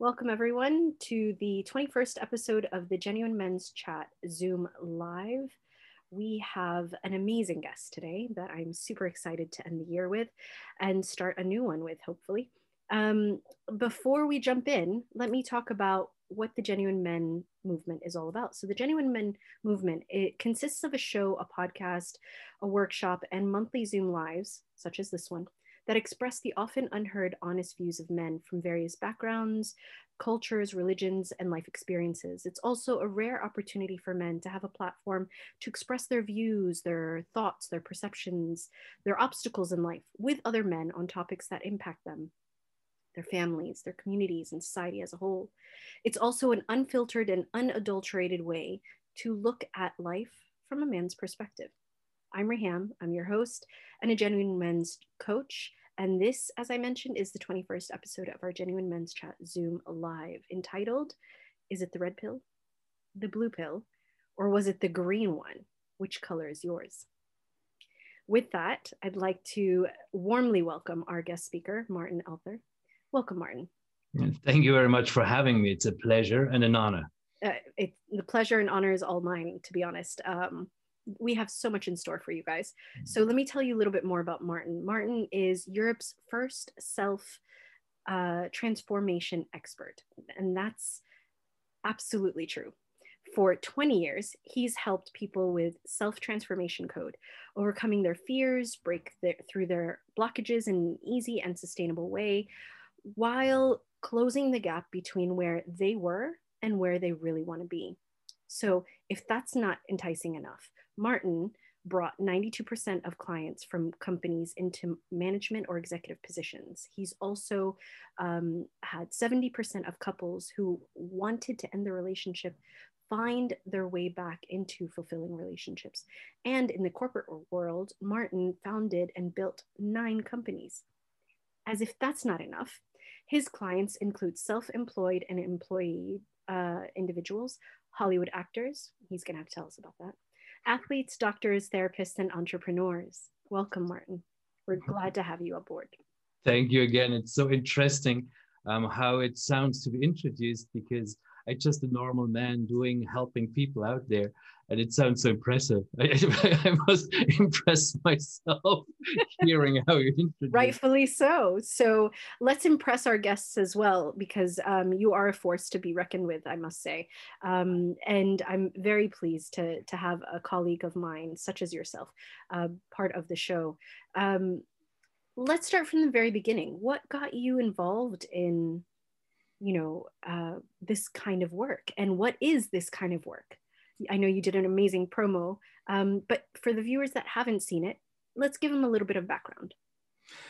Welcome, everyone, to the 21st episode of the Genuine Men's Chat Zoom Live. We have an amazing guest today that I'm super excited to end the year with and start a new one with, hopefully. Um, before we jump in, let me talk about what the Genuine Men movement is all about. So, the Genuine Men movement it consists of a show, a podcast, a workshop, and monthly Zoom lives, such as this one, that express the often unheard, honest views of men from various backgrounds, cultures, religions, and life experiences. It's also a rare opportunity for men to have a platform to express their views, their thoughts, their perceptions, their obstacles in life with other men on topics that impact them their families, their communities, and society as a whole. It's also an unfiltered and unadulterated way to look at life from a man's perspective. I'm Raham, I'm your host and a genuine men's coach. And this, as I mentioned, is the 21st episode of our Genuine Men's Chat Zoom Live entitled Is it the red pill, the blue pill, or was it the green one? Which color is yours? With that, I'd like to warmly welcome our guest speaker, Martin Elther. Welcome, Martin. Thank you very much for having me. It's a pleasure and an honor. Uh, it, the pleasure and honor is all mine, to be honest. Um, we have so much in store for you guys. So let me tell you a little bit more about Martin. Martin is Europe's first self uh, transformation expert, and that's absolutely true. For 20 years, he's helped people with self transformation code, overcoming their fears, break their, through their blockages in an easy and sustainable way, while closing the gap between where they were and where they really want to be. So, if that's not enticing enough, Martin brought 92% of clients from companies into management or executive positions. He's also um, had 70% of couples who wanted to end their relationship find their way back into fulfilling relationships. And in the corporate world, Martin founded and built nine companies. As if that's not enough, his clients include self employed and employee uh, individuals, Hollywood actors. He's going to have to tell us about that. Athletes, doctors, therapists, and entrepreneurs. Welcome, Martin. We're glad to have you aboard. Thank you again. It's so interesting um, how it sounds to be introduced because I'm just a normal man doing helping people out there, and it sounds so impressive. I, I, was impressed myself hearing how you introduced. Rightfully so. So let's impress our guests as well, because um, you are a force to be reckoned with, I must say. Um, and I'm very pleased to to have a colleague of mine, such as yourself, uh, part of the show. Um, let's start from the very beginning. What got you involved in you know uh, this kind of work? And what is this kind of work? I know you did an amazing promo um, but for the viewers that haven't seen it let's give them a little bit of background.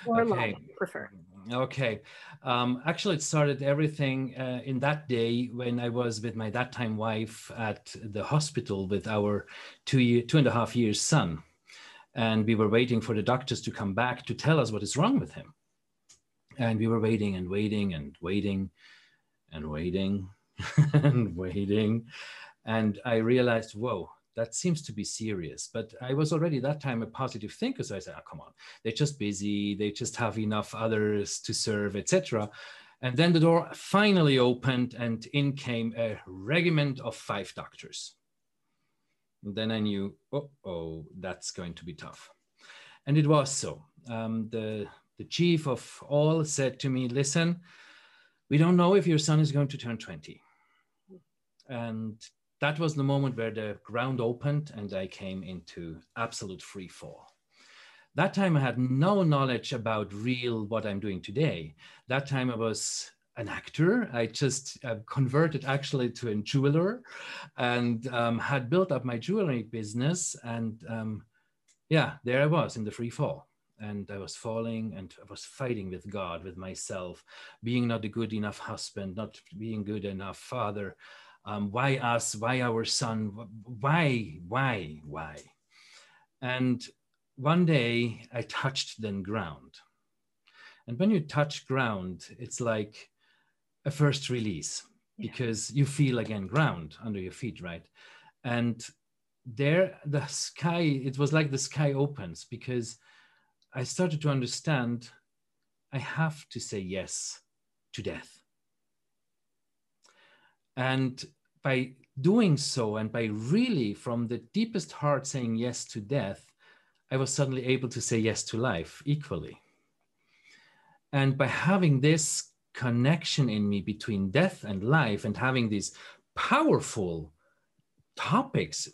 Or okay. prefer. Okay. Um, actually it started everything uh, in that day when i was with my that time wife at the hospital with our two year two and a half years son. And we were waiting for the doctors to come back to tell us what is wrong with him. And we were waiting and waiting and waiting and waiting and waiting. And I realized, whoa, that seems to be serious. But I was already that time a positive thinker. So I said, oh, come on, they're just busy. They just have enough others to serve, etc. And then the door finally opened and in came a regiment of five doctors. And then I knew, oh, oh, that's going to be tough. And it was so. Um, the, the chief of all said to me, listen, we don't know if your son is going to turn 20. And that was the moment where the ground opened and I came into absolute free fall. That time I had no knowledge about real what I'm doing today. That time I was an actor. I just uh, converted actually to a jeweler and um, had built up my jewelry business. And um, yeah, there I was in the free fall and I was falling and I was fighting with God, with myself, being not a good enough husband, not being good enough father. Um, why us? Why our son? Why, why, why? And one day I touched then ground. And when you touch ground, it's like a first release yeah. because you feel again ground under your feet, right? And there, the sky, it was like the sky opens because I started to understand I have to say yes to death. And by doing so, and by really from the deepest heart saying yes to death, I was suddenly able to say yes to life equally. And by having this connection in me between death and life and having these powerful topics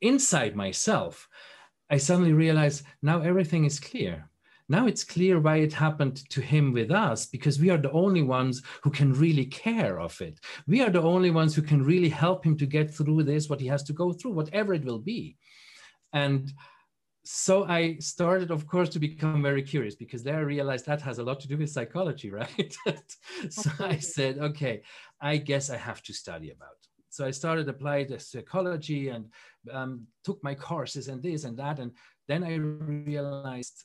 inside myself, I suddenly realized now everything is clear. Now it's clear why it happened to him with us, because we are the only ones who can really care of it. We are the only ones who can really help him to get through this, what he has to go through, whatever it will be. And so I started, of course, to become very curious because there I realized that has a lot to do with psychology, right? so I said, okay, I guess I have to study about. So I started applied psychology and um, took my courses and this and that, and then I realized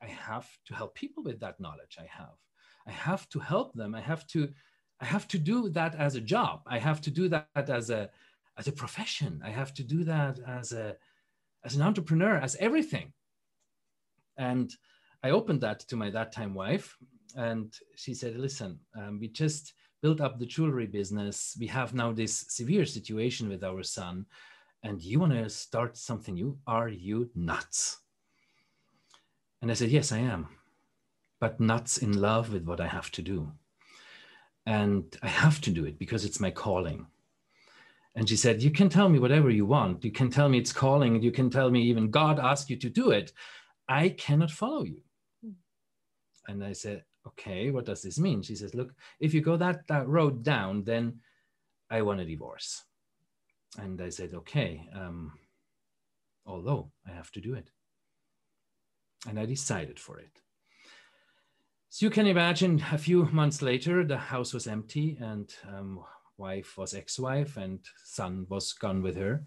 I have to help people with that knowledge I have. I have to help them. I have to, I have to do that as a job. I have to do that as a, as a profession. I have to do that as a, as an entrepreneur, as everything. And I opened that to my that time wife, and she said, "Listen, um, we just built up the jewelry business. We have now this severe situation with our son, and you want to start something new? Are you nuts?" And I said, Yes, I am, but nuts in love with what I have to do. And I have to do it because it's my calling. And she said, You can tell me whatever you want. You can tell me it's calling. You can tell me even God asked you to do it. I cannot follow you. Hmm. And I said, Okay, what does this mean? She says, Look, if you go that, that road down, then I want a divorce. And I said, Okay, um, although I have to do it and I decided for it. So you can imagine a few months later, the house was empty and um, wife was ex-wife and son was gone with her.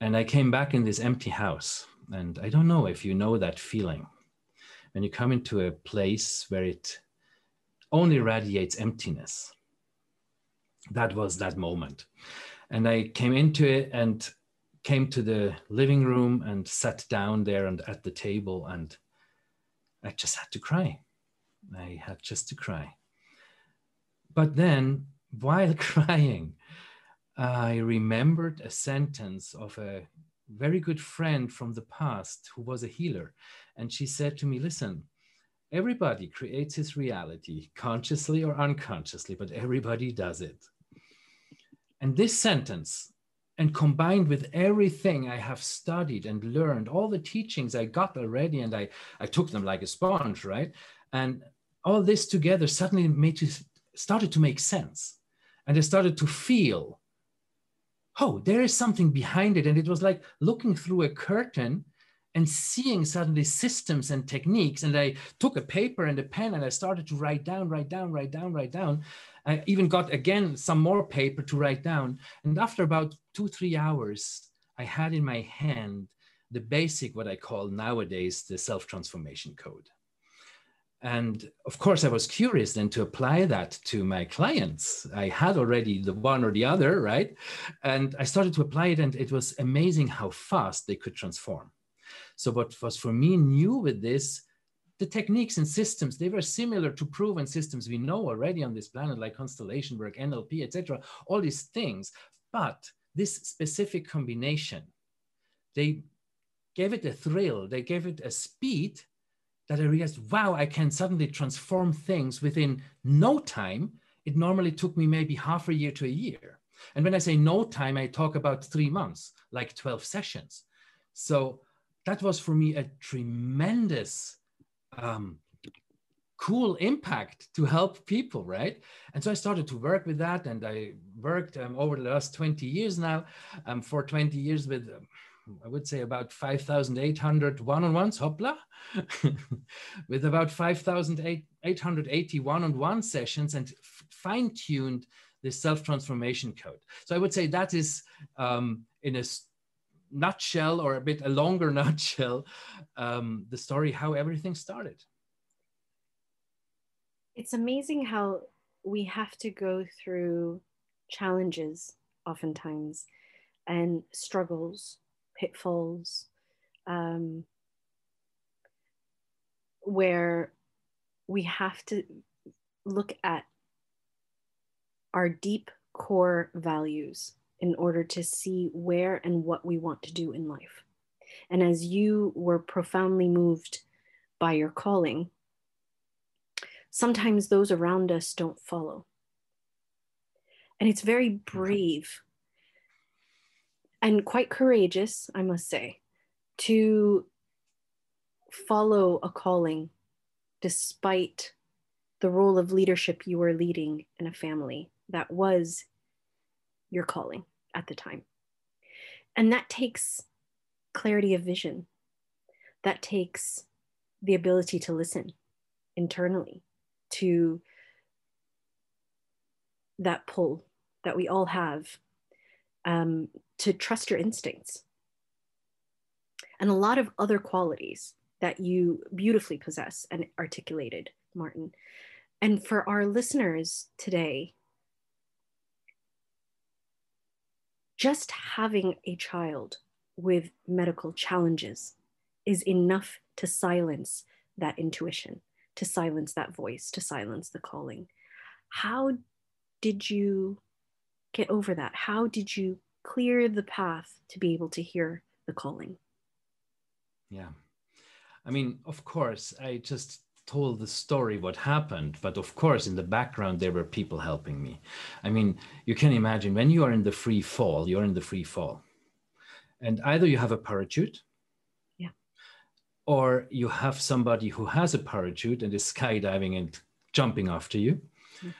And I came back in this empty house. And I don't know if you know that feeling. When you come into a place where it only radiates emptiness. That was that moment. And I came into it and came to the living room and sat down there and at the table and I just had to cry. I had just to cry. But then while crying, I remembered a sentence of a very good friend from the past who was a healer. And she said to me, Listen, everybody creates his reality consciously or unconsciously, but everybody does it. And this sentence and combined with everything I have studied and learned, all the teachings I got already, and I, I took them like a sponge, right? And all this together suddenly made it, started to make sense. And I started to feel, oh, there is something behind it. And it was like looking through a curtain and seeing suddenly systems and techniques. And I took a paper and a pen and I started to write down, write down, write down, write down. I even got again some more paper to write down. And after about two, three hours, I had in my hand the basic, what I call nowadays the self transformation code. And of course, I was curious then to apply that to my clients. I had already the one or the other, right? And I started to apply it, and it was amazing how fast they could transform. So, what was for me new with this the techniques and systems they were similar to proven systems we know already on this planet like constellation work nlp etc all these things. But this specific combination they gave it a thrill they gave it a speed that i realized wow i can suddenly transform things within no time. It normally took me maybe half a year to a year. And when i say no time i talk about three months like 12 sessions. So that was for me a tremendous um, cool impact to help people, right? And so I started to work with that, and I worked um, over the last 20 years now, um, for 20 years with. Um, I would say about 5,800 one-on-ones, hopla, with about 5,880 one-on-one sessions and fine-tuned the self-transformation code. So I would say that is um, in a nutshell or a bit a longer nutshell um, the story how everything started. It's amazing how we have to go through challenges oftentimes and struggles pitfalls um, where we have to look at our deep core values in order to see where and what we want to do in life. And as you were profoundly moved by your calling, sometimes those around us don't follow. And it's very brave and quite courageous, I must say, to follow a calling despite the role of leadership you were leading in a family that was your calling at the time. And that takes clarity of vision, that takes the ability to listen internally to that pull that we all have um, to trust your instincts and a lot of other qualities that you beautifully possess and articulated, Martin. And for our listeners today, just having a child with medical challenges is enough to silence that intuition, to silence that voice, to silence the calling. How did you get over that? How did you clear the path to be able to hear the calling? Yeah. I mean, of course, I just told the story what happened but of course in the background there were people helping me. I mean you can imagine when you are in the free fall you're in the free fall. And either you have a parachute yeah. or you have somebody who has a parachute and is skydiving and jumping after you. Mm-hmm.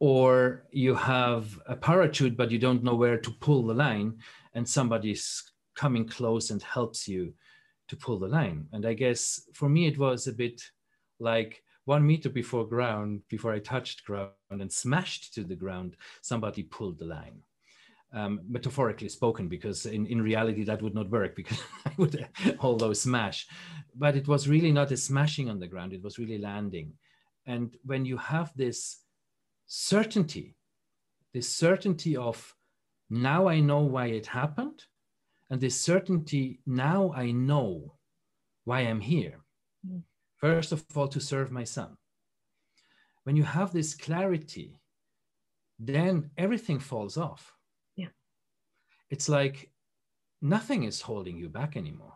or you have a parachute but you don't know where to pull the line and somebody's coming close and helps you to pull the line. And i guess for me it was a bit like one meter before ground, before I touched ground and smashed to the ground, somebody pulled the line. Um, metaphorically spoken, because in, in reality that would not work because I would although smash. But it was really not a smashing on the ground, it was really landing. And when you have this certainty, this certainty of now I know why it happened, and this certainty now I know why I'm here. Mm. First of all, to serve my son. When you have this clarity, then everything falls off. Yeah. It's like nothing is holding you back anymore.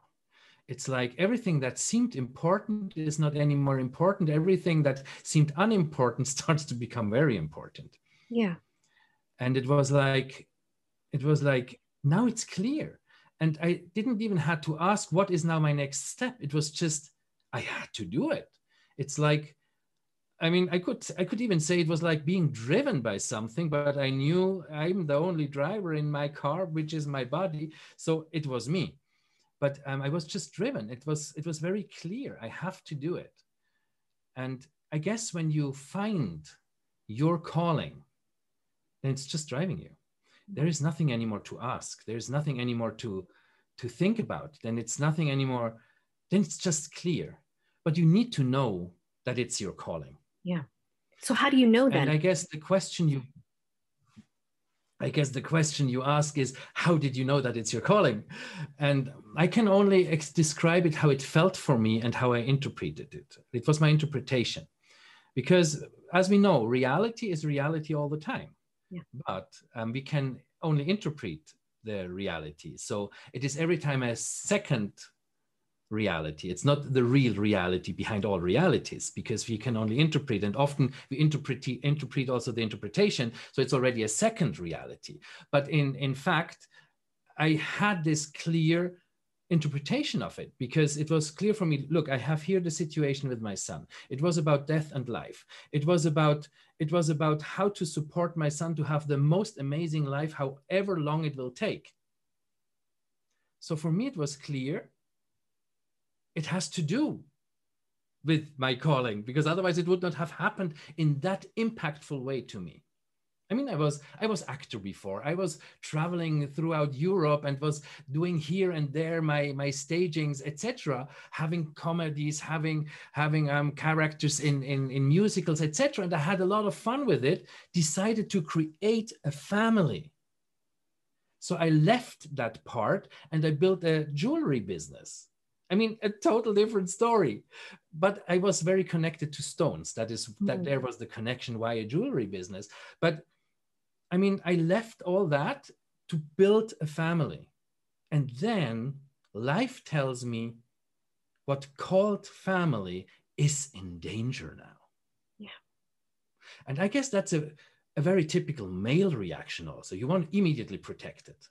It's like everything that seemed important is not anymore important. Everything that seemed unimportant starts to become very important. Yeah. And it was like, it was like, now it's clear. And I didn't even have to ask, what is now my next step? It was just, I had to do it. It's like, I mean, I could I could even say it was like being driven by something, but I knew I'm the only driver in my car, which is my body, so it was me. But um, I was just driven. It was it was very clear. I have to do it. And I guess when you find your calling, then it's just driving you. There is nothing anymore to ask. There's nothing anymore to to think about. Then it's nothing anymore. Then it's just clear but you need to know that it's your calling. Yeah. So how do you know that? And I guess the question you I guess the question you ask is how did you know that it's your calling? And I can only ex- describe it how it felt for me and how I interpreted it. It was my interpretation. Because as we know, reality is reality all the time. Yeah. But um, we can only interpret the reality. So it is every time a second reality. It's not the real reality behind all realities because we can only interpret, and often we interpret interpret also the interpretation. So it's already a second reality. But in in fact, I had this clear interpretation of it because it was clear for me look i have here the situation with my son it was about death and life it was about it was about how to support my son to have the most amazing life however long it will take so for me it was clear it has to do with my calling because otherwise it would not have happened in that impactful way to me. I mean i was i was actor before. I was traveling throughout europe and was doing here and there my my stagings etc having comedies having having um, characters in, in in musicals etc and i had a lot of fun with it decided to create a family. So i left that part and i built a jewelry business I mean, a total different story. But I was very connected to stones. That is, mm. that there was the connection via jewelry business. But I mean, I left all that to build a family. And then life tells me what called family is in danger now. Yeah. And I guess that's a, a very typical male reaction also. You want immediately protect it,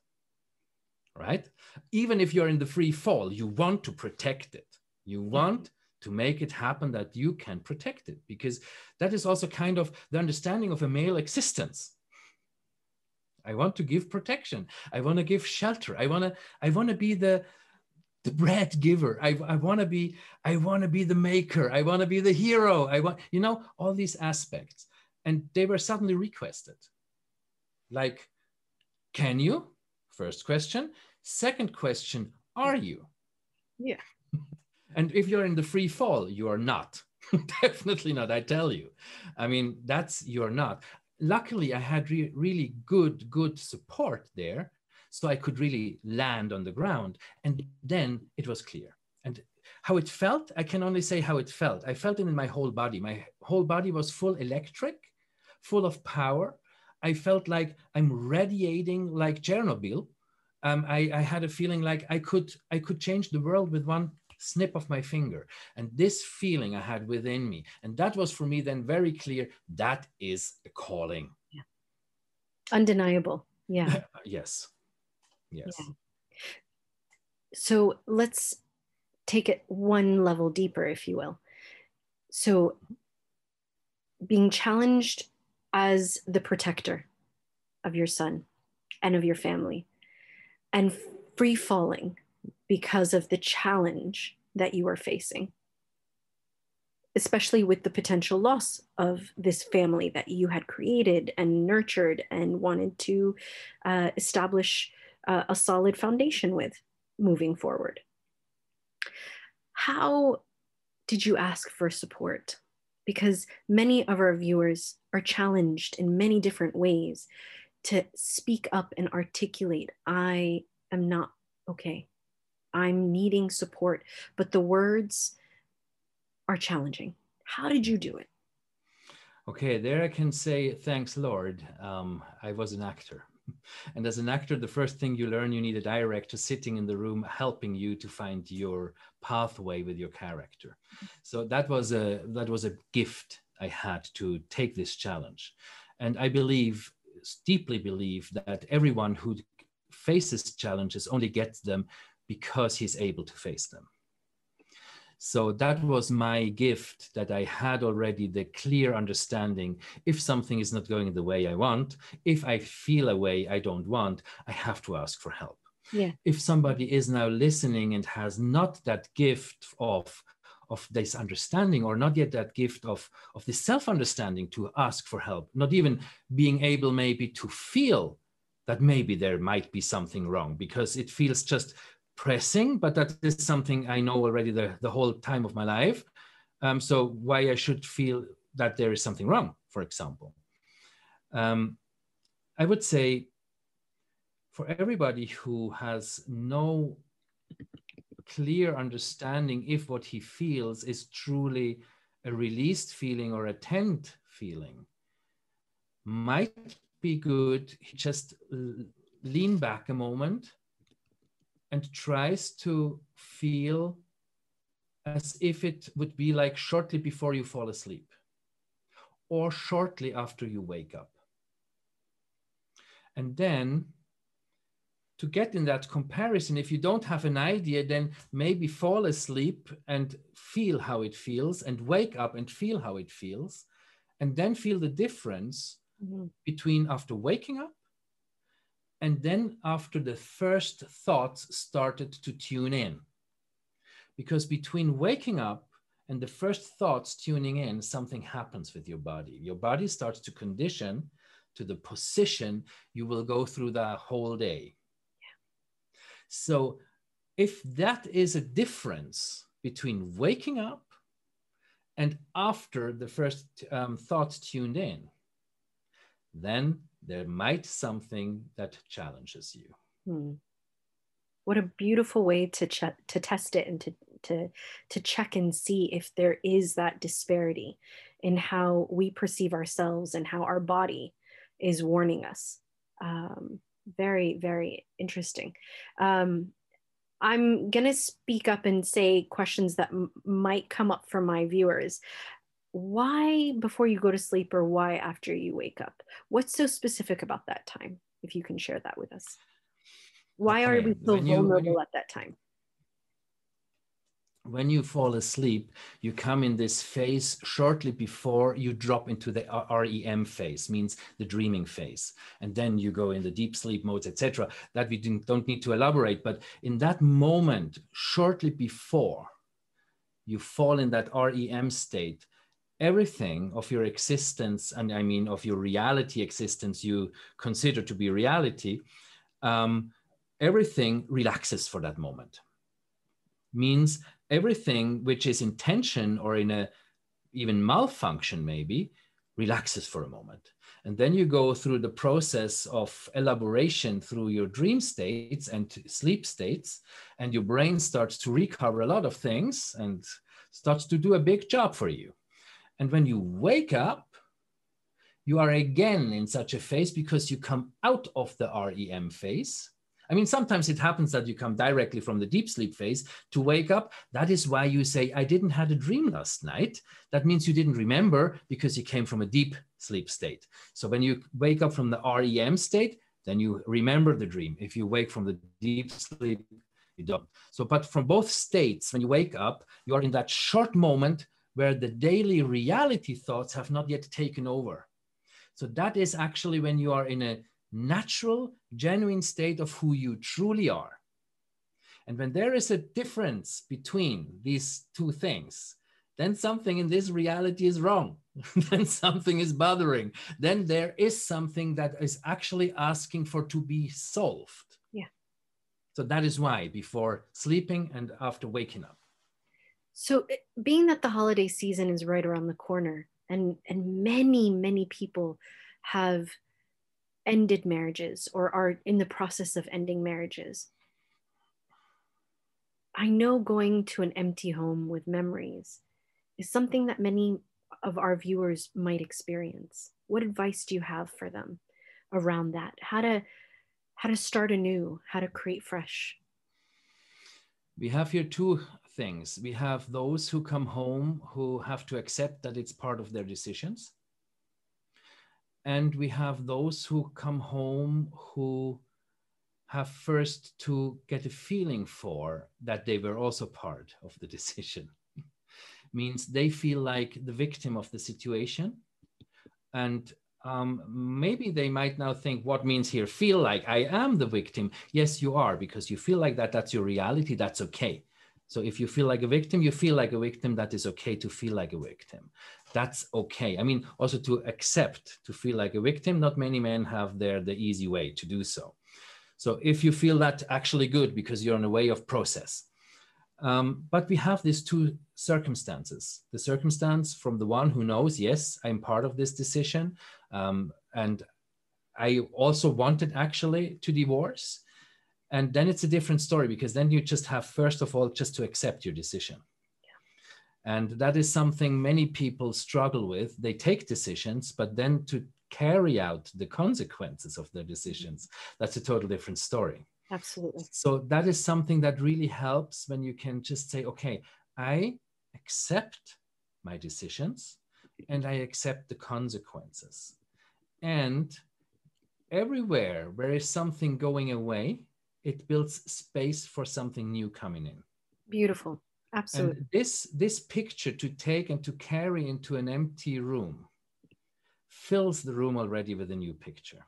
right? Even if you're in the free fall, you want to protect it. You mm-hmm. want to make it happen that you can protect it because that is also kind of the understanding of a male existence. I want to give protection. I want to give shelter. I want to i want to be the the bread giver. I, I want to be i want to be the maker. I want to be the hero. I want you know all these aspects. And they were suddenly requested. Like can you first question. Second question are you? Yeah. And if you're in the free fall you are not. Definitely not i tell you. I mean that's you're not. Luckily i had re- really good good support there so i could really land on the ground and then it was clear. And how it felt i can only say how it felt. I felt it in my whole body. My whole body was full electric full of power i felt like i'm radiating like chernobyl um, I, I had a feeling like i could i could change the world with one snip of my finger. And this feeling I had within me, and that was for me then very clear that is a calling. Yeah. Undeniable. Yeah. yes. Yes. Yeah. So let's take it one level deeper, if you will. So being challenged as the protector of your son and of your family and free falling because of the challenge that you are facing, especially with the potential loss of this family that you had created and nurtured and wanted to uh, establish uh, a solid foundation with moving forward. How did you ask for support? Because many of our viewers are challenged in many different ways to speak up and articulate, I am not okay. I'm needing support, but the words are challenging. How did you do it? Okay, there I can say thanks, Lord. Um, I was an actor. And as an actor, the first thing you learn, you need a director sitting in the room helping you to find your pathway with your character. So that was a that was a gift I had to take this challenge. And I believe, deeply believe, that everyone who faces challenges only gets them because he's able to face them. So that was my gift that I had already the clear understanding. If something is not going the way I want, if I feel a way I don't want, I have to ask for help. Yeah. If somebody is now listening and has not that gift of of this understanding or not yet that gift of of the self understanding to ask for help not even being able maybe to feel that maybe there might be something wrong because it feels just pressing, but that is something I know already the, the whole time of my life. Um, so why I should feel that there is something wrong, for example. Um, I would say for everybody who has no clear understanding if what he feels is truly a released feeling or a tent feeling, might be good just lean back a moment and tries to feel as if it would be like shortly before you fall asleep or shortly after you wake up. And then to get in that comparison, if you don't have an idea, then maybe fall asleep and feel how it feels and wake up and feel how it feels, and then feel the difference mm-hmm. between after waking up and then after the first thoughts started to tune in. Because between waking up and the first thoughts tuning in, something happens with your body. Your body starts to condition to the position you will go through the whole day. Yeah. So, if that is a difference between waking up and after the first um, thoughts tuned in, then there might something that challenges you. Hmm. What a beautiful way to ch- to test it and to to to check and see if there is that disparity in how we perceive ourselves and how our body is warning us. Um, very, very interesting. Um, I'm going to speak up and say questions that m- might come up for my viewers. Why before you go to sleep or why after you wake up? What's so specific about that time? If you can share that with us. Why okay. are we so you, vulnerable you, at that time? when you fall asleep, you come in this phase shortly before you drop into the REM phase, means the dreaming phase, and then you go in the deep sleep modes, etc. That we don't need to elaborate, but in that moment, shortly before you fall in that REM state, everything of your existence, and I mean of your reality existence, you consider to be reality, um, everything relaxes for that moment. Means everything which is in tension or in a even malfunction maybe relaxes for a moment. And then you go through the process of elaboration through your dream states and sleep states and your brain starts to recover a lot of things and starts to do a big job for you and when you wake up you are again in such a phase because you come out of the REM phase I mean, sometimes it happens that you come directly from the deep sleep phase to wake up. That is why you say, I didn't had a dream last night. That means you didn't remember because you came from a deep sleep state. So when you wake up from the REM state, then you remember the dream. If you wake from the deep sleep, you don't. So, but from both states, when you wake up, you are in that short moment where the daily reality thoughts have not yet taken over. So that is actually when you are in a natural, genuine state of who you truly are. And when there is a difference between these two things, then something in this reality is wrong. then something is bothering. Then there is something that is actually asking for to be solved. Yeah. So that is why before sleeping and after waking up. So being that the holiday season is right around the corner and and many many people have ended marriages or are in the process of ending marriages. I know going to an empty home with memories is something that many of our viewers might experience. What advice do you have for them around that? How to how to start anew, how to create fresh? We have here two things. We have those who come home who have to accept that it's part of their decisions. And we have those who come home who have first to get a feeling for that they were also part of the decision. Means they feel like the victim of the situation. And um, maybe they might now think what means here? Feel like i am the victim. Yes you are because you feel like that that's your reality that's okay so if you feel like a victim you feel like a victim that is okay to feel like a victim that's okay. I mean, also to accept, to feel like a victim. Not many men have there the easy way to do so. So if you feel that actually good because you're in a way of process. Um, but we have these two circumstances. The circumstance from the one who knows, yes, I'm part of this decision. Um, and I also wanted actually to divorce. And then it's a different story because then you just have, first of all, just to accept your decision. And that is something many people struggle with. They take decisions, but then to carry out the consequences of their decisions, that's a total different story. Absolutely. So that is something that really helps when you can just say, okay, I accept my decisions and I accept the consequences. And everywhere where is something going away, it builds space for something new coming in. Beautiful. Absolutely. And this, this picture to take and to carry into an empty room fills the room already with a new picture.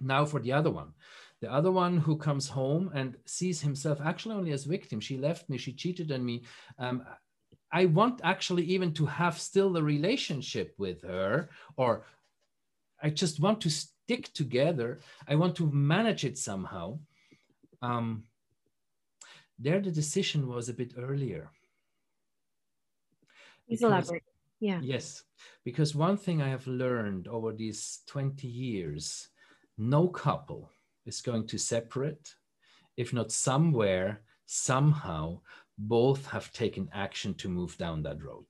Now for the other one. The other one who comes home and sees himself actually only as victim. She left me, she cheated on me. Um, I want actually even to have still the relationship with her, or I just want to stick together. I want to manage it somehow. Um, there the decision was a bit earlier. Please elaborate. Yeah. Yes, because one thing I have learned over these 20 years, no couple is going to separate if not somewhere, somehow, both have taken action to move down that road.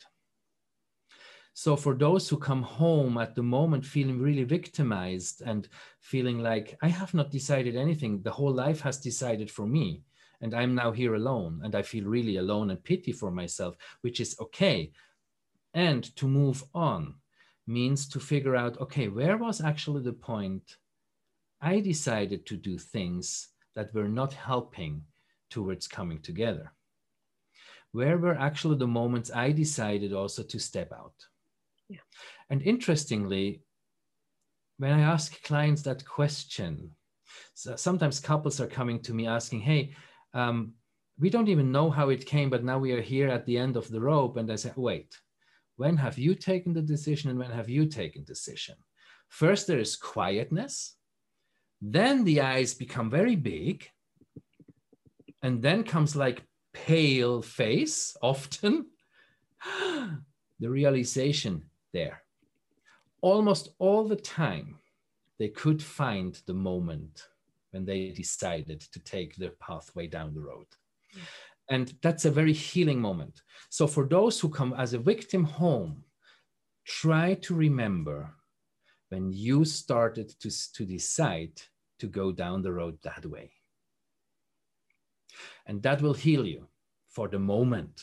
So for those who come home at the moment feeling really victimized and feeling like I have not decided anything, the whole life has decided for me, and I'm now here alone, and I feel really alone and pity for myself, which is okay. And to move on means to figure out okay, where was actually the point I decided to do things that were not helping towards coming together? Where were actually the moments I decided also to step out? And interestingly, when I ask clients that question, so sometimes couples are coming to me asking, Hey, um, we don't even know how it came, but now we are here at the end of the rope. And I say, Wait, when have you taken the decision and when have you taken decision? First, there is quietness. Then the eyes become very big. And then comes like pale face, often. the realization there. Almost all the time, they could find the moment when they decided to take their pathway down the road. And that's a very healing moment. So, for those who come as a victim home, try to remember when you started to, to decide to go down the road that way. And that will heal you for the moment.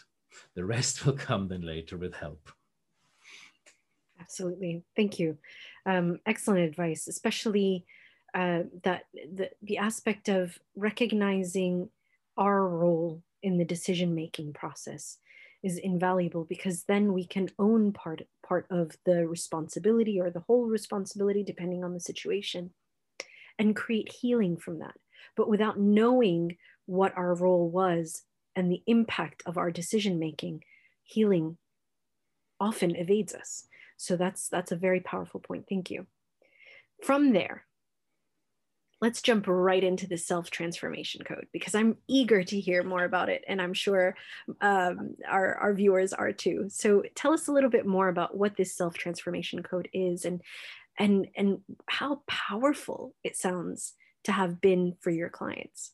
The rest will come then later with help. Absolutely. Thank you. Um, excellent advice, especially uh, that the, the aspect of recognizing our role in the decision making process is invaluable because then we can own part part of the responsibility or the whole responsibility depending on the situation and create healing from that but without knowing what our role was and the impact of our decision making healing often evades us so that's that's a very powerful point. Thank you. From there, let's jump right into the self transformation code because I'm eager to hear more about it, and I'm sure um, our our viewers are too. So tell us a little bit more about what this self transformation code is, and and and how powerful it sounds to have been for your clients.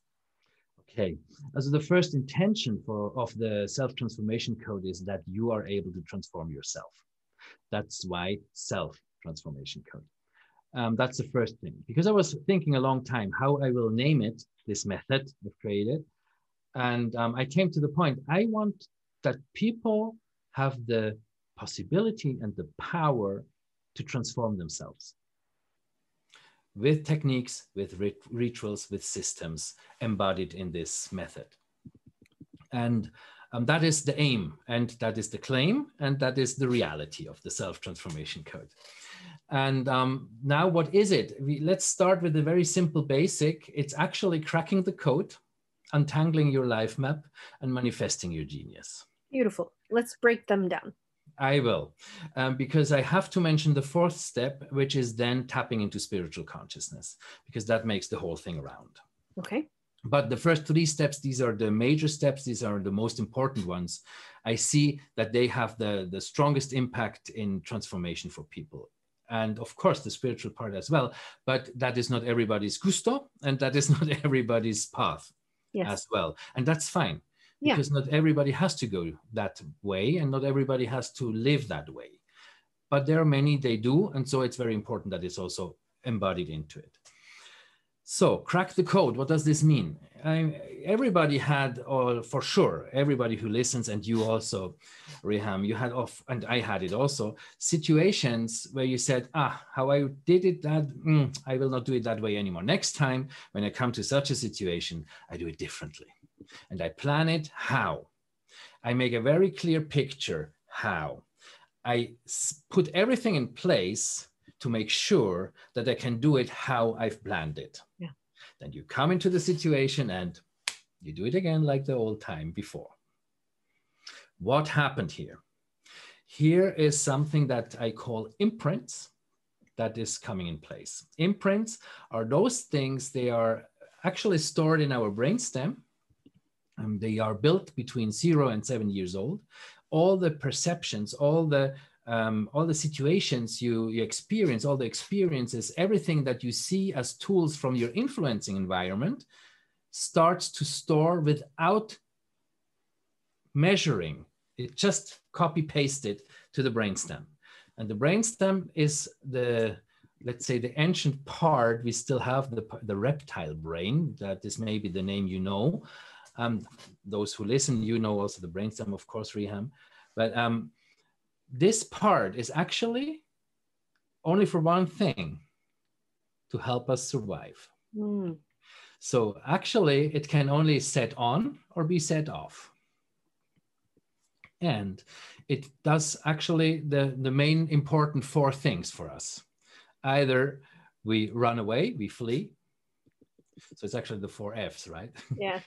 Okay, so the first intention for of the self transformation code is that you are able to transform yourself. That's why self transformation code. Um, that's the first thing. Because I was thinking a long time how I will name it, this method I've created. And um, I came to the point I want that people have the possibility and the power to transform themselves with techniques, with rit rituals, with systems embodied in this method. And um, that is the aim, and that is the claim, and that is the reality of the self transformation code. And um, now, what is it? We, let's start with a very simple basic. It's actually cracking the code, untangling your life map, and manifesting your genius. Beautiful. Let's break them down. I will, um, because I have to mention the fourth step, which is then tapping into spiritual consciousness, because that makes the whole thing around. Okay but the first three steps these are the major steps these are the most important ones. I see that they have the the strongest impact in transformation for people. And of course the spiritual part as well but that is not everybody's gusto and that is not everybody's path yes. as well. And that's fine yeah. because not everybody has to go that way and not everybody has to live that way. But there are many they do. And so it's very important that it's also embodied into it so crack the code. What does this mean? I, everybody had, or for sure, everybody who listens, and you also, Reham, you had off, and I had it also, situations where you said, ah, how I did it that, mm, I will not do it that way anymore. Next time, when I come to such a situation, I do it differently. And I plan it how. I make a very clear picture how. I put everything in place to make sure that I can do it how I've planned it. Then you come into the situation and you do it again like the old time before. What happened here? Here is something that I call imprints that is coming in place. Imprints are those things, they are actually stored in our brainstem. Um, they are built between zero and seven years old. All the perceptions, all the um, all the situations you, you experience, all the experiences, everything that you see as tools from your influencing environment starts to store without measuring. It just copy pasted to the brainstem. And the brainstem is the, let's say, the ancient part. We still have the, the reptile brain. That is maybe the name you know. Um, those who listen, you know also the brainstem, of course, Reham. But um, this part is actually only for one thing to help us survive. Mm. So actually, it can only set on or be set off. And it does actually the, the main important four things for us. Either we run away, we flee. So it's actually the four F's, right? Yeah.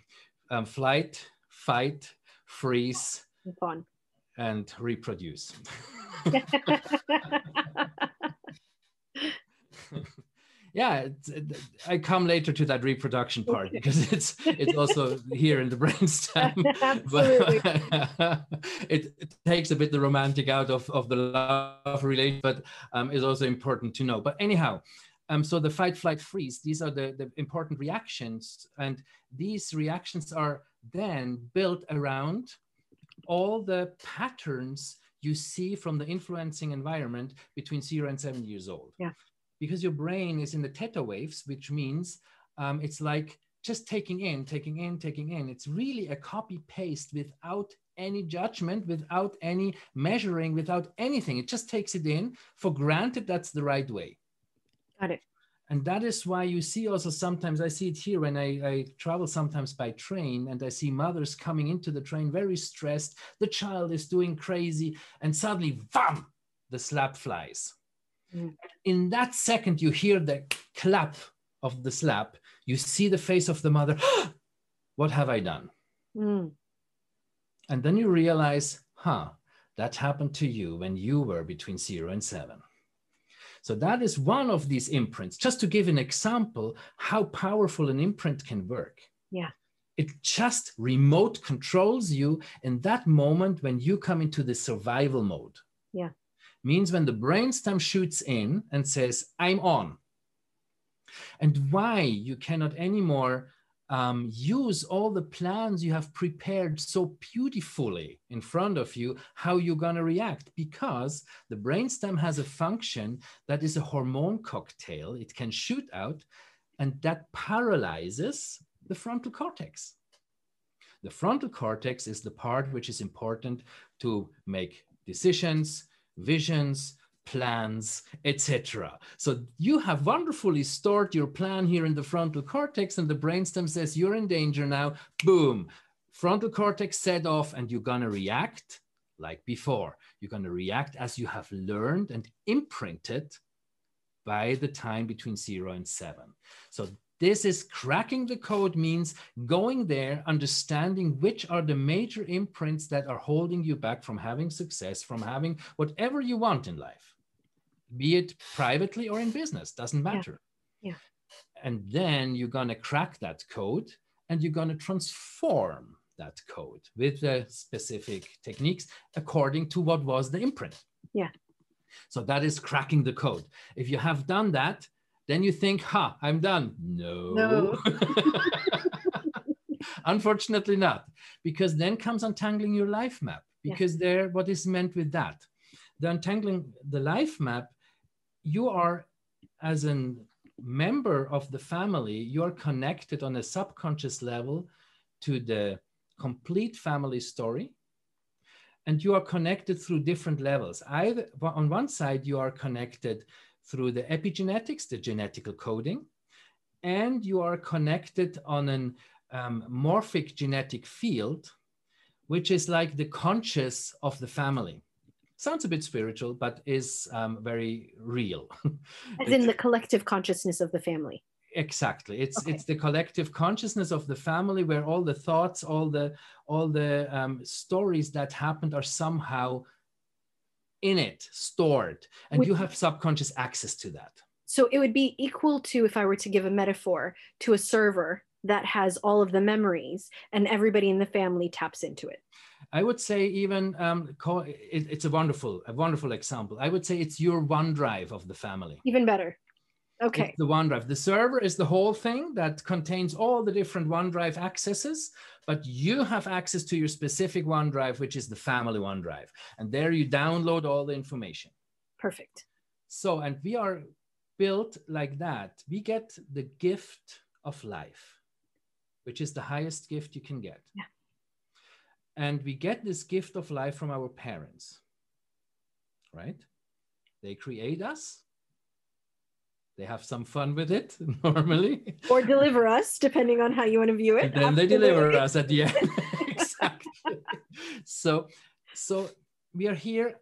um, flight, fight, freeze, fun, and reproduce. yeah i come later to that reproduction part because it's it's also here in the brainstem. But it, it, takes a bit the romantic out of, of the love relation but um, is also important to know. But anyhow um, so the fight flight freeze these are the, the important reactions and these reactions are then built around all the patterns you see from the influencing environment between zero and seven years old. Yeah because your brain is in the theta waves, which means um, it's like just taking in, taking in, taking in. It's really a copy paste without any judgment, without any measuring, without anything. It just takes it in for granted that's the right way. Got it. And that is why you see also sometimes, I see it here when I, I travel sometimes by train and I see mothers coming into the train very stressed. The child is doing crazy and suddenly, bam, the slap flies Mm. In that second, you hear the clap of the slap. You see the face of the mother. what have I done? Mm. And then you realize, huh, that happened to you when you were between zero and seven. So that is one of these imprints. Just to give an example, how powerful an imprint can work. Yeah. It just remote controls you in that moment when you come into the survival mode. Yeah means when the brainstem shoots in and says, I'm on. And why you cannot anymore um, use all the plans you have prepared so beautifully in front of you, how you're going to react, because the brainstem has a function that is a hormone cocktail. It can shoot out, and that paralyzes the frontal cortex. The frontal cortex is the part which is important to make decisions, visions, plans, etc. So you have wonderfully stored your plan here in the frontal cortex and the brainstem says you're in danger now, boom, frontal cortex set off and you're gonna react like before. You're gonna react as you have learned and imprinted by the time between zero and seven. So this is cracking the code means going there, understanding which are the major imprints that are holding you back from having success, from having whatever you want in life, be it privately or in business, doesn't matter. Yeah. yeah. And then you're going to crack that code and you're going to transform that code with the specific techniques according to what was the imprint. Yeah. So that is cracking the code. If you have done that, then you think, ha, I'm done. No. no. Unfortunately not, because then comes untangling your life map, because yeah. there, what is meant with that? The untangling the life map, you are as a member of the family, you are connected on a subconscious level to the complete family story and you are connected through different levels either on one side you are connected through the epigenetics, the genetical coding, and you are connected on an um, morphogenetic field, which is like the conscious of the family. Sounds a bit spiritual, but is um, very real. As in the collective consciousness of the family. Exactly. It's okay. it's the collective consciousness of the family where all the thoughts, all the all the um, stories that happened are somehow in it stored and you have subconscious access to that so it would be equal to if i were to give a metaphor to a server that has all of the memories and everybody in the family taps into it i would say even um, call, it, it's a wonderful a wonderful example i would say it's your onedrive of the family even better Okay. It's the OneDrive. The server is the whole thing that contains all the different OneDrive accesses, but you have access to your specific OneDrive, which is the family OneDrive. And there you download all the information. Perfect. So, and we are built like that. We get the gift of life, which is the highest gift you can get. Yeah. And we get this gift of life from our parents, right? They create us. They have some fun with it normally. Or deliver us, depending on how you want to view it. And then they deliver us at the end. exactly. So, so we are here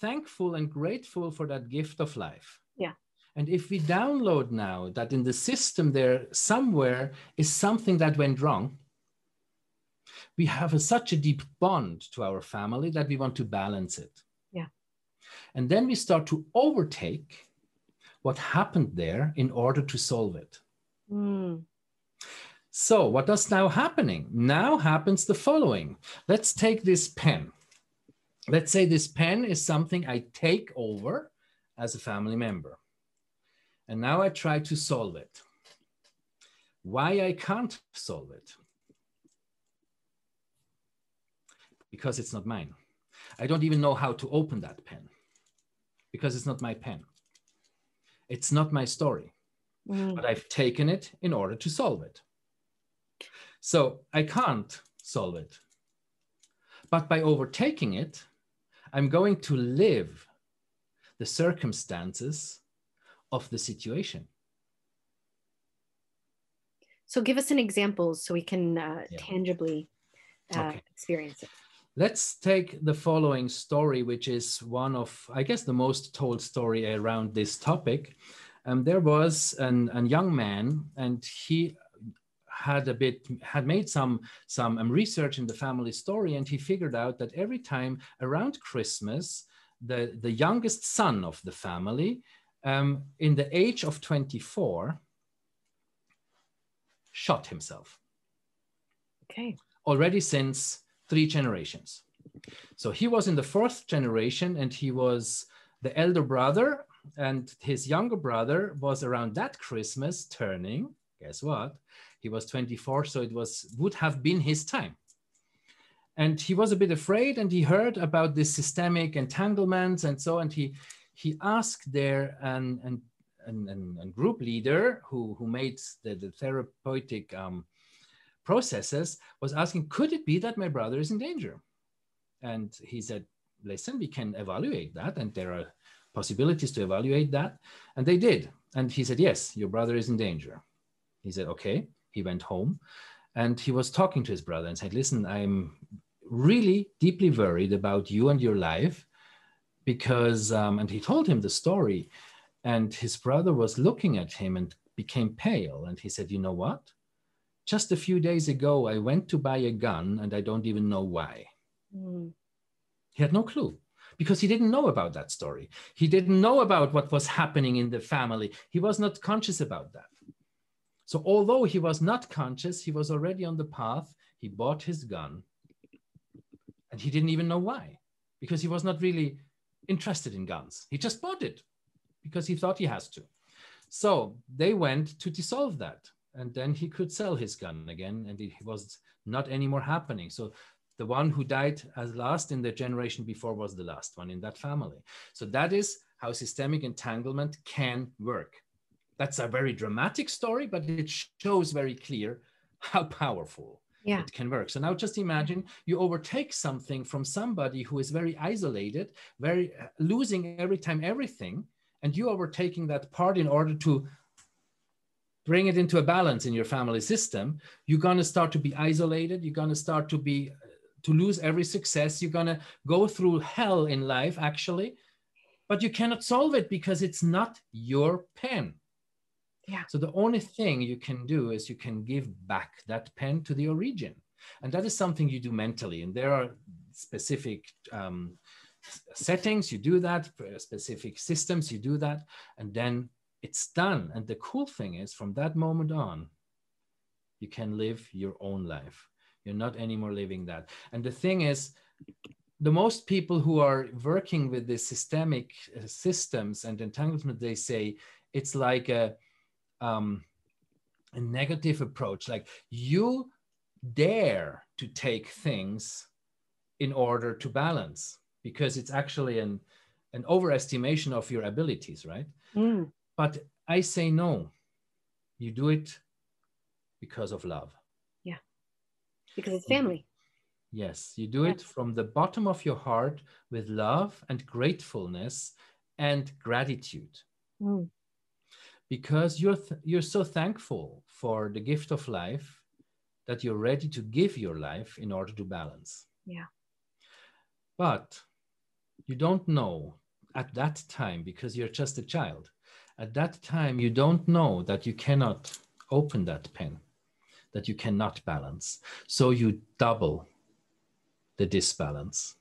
thankful and grateful for that gift of life. Yeah. And if we download now that in the system there somewhere is something that went wrong, we have a, such a deep bond to our family that we want to balance it. Yeah. And then we start to overtake what happened there in order to solve it. Mm. So, does now happening? Now happens the following. Let's take this pen. Let's say this pen is something I take over as a family member. And now I try to solve it. Why I can't solve it? Because it's not mine. I don't even know how to open that pen because it's not my pen. It's not my story, Mm. but I've taken it in order to solve it. So I can't solve it. But by overtaking it, I'm going to live the circumstances of the situation. So give us an example so we can uh, Yeah. tangibly uh, Okay. experience it. Let's take the following story, which is one of, I guess, the most told story around this topic. Um, there was an, a young man, and he had a bit had made some some um, research in the family story, and he figured out that every time around Christmas, the the youngest son of the family, um, in the age of 24, shot himself Okay. already since three generations. So he was in the fourth generation and he was the elder brother, and his younger brother was around that Christmas turning. Guess what? He was 24, so it was would have been his time. And he was a bit afraid, and he heard about this systemic entanglements and so. And he he asked there an and and, an, an group leader who who made the, the therapeutic um, processes was asking, could it be that my brother is in danger? And he said, listen, we can evaluate that. And there are possibilities to evaluate that. And they did. And he said, yes, your brother is in danger. He said, okay. He went home and he was talking to his brother and said, listen, I'm really deeply worried about you and your life because, um, and he told him the story. And his brother was looking at him and became pale. And he said, you know what? Just a few days ago, I went to buy a gun and I don't even know why. Mm. He had no clue because he didn't know about that story. He didn't know about what was happening in the family. He was not conscious about that. So, although he was not conscious, he was already on the path. He bought his gun and he didn't even know why because he was not really interested in guns. He just bought it because he thought he has to. So, they went to dissolve that and then he could sell his gun again and it was not anymore happening. So the one who died as last in the generation before was the last one in that family. So that is how systemic entanglement can work. That's a very dramatic story but it shows very clear how powerful Yeah. it can work. So now just imagine you overtake something from somebody who is very isolated very uh, losing every time everything and you overtaking that part in order to bring it into a balance in your family system you're going to start to be isolated you're going to start to be to lose every success you're going to go through hell in life actually but you cannot solve it because it's not your pen. Yeah. so the only thing you can do is you can give back that pen to the origin. And that is something you do mentally. And there are specific um, settings you do that specific systems you do that and then it's done. And the cool thing is, from that moment on, you can live your own life. You're not anymore living that. And the thing is, the most people who are working with the systemic uh, systems and entanglement, they say it's like a, um, a negative approach. Like you dare to take things in order to balance, because it's actually an an overestimation of your abilities, right? Mm. But I say no. You do it because of love. Yeah. Because it's family. Yes, you do it from the bottom of your heart with love and gratefulness and gratitude Mm. because you're th- you're so thankful for the gift of life that you're ready to give your life in order to balance. Yeah. But you don't know at that time because you're just a child. At that time you don't know that you cannot open that pen, that you cannot balance. So you double the disbalance.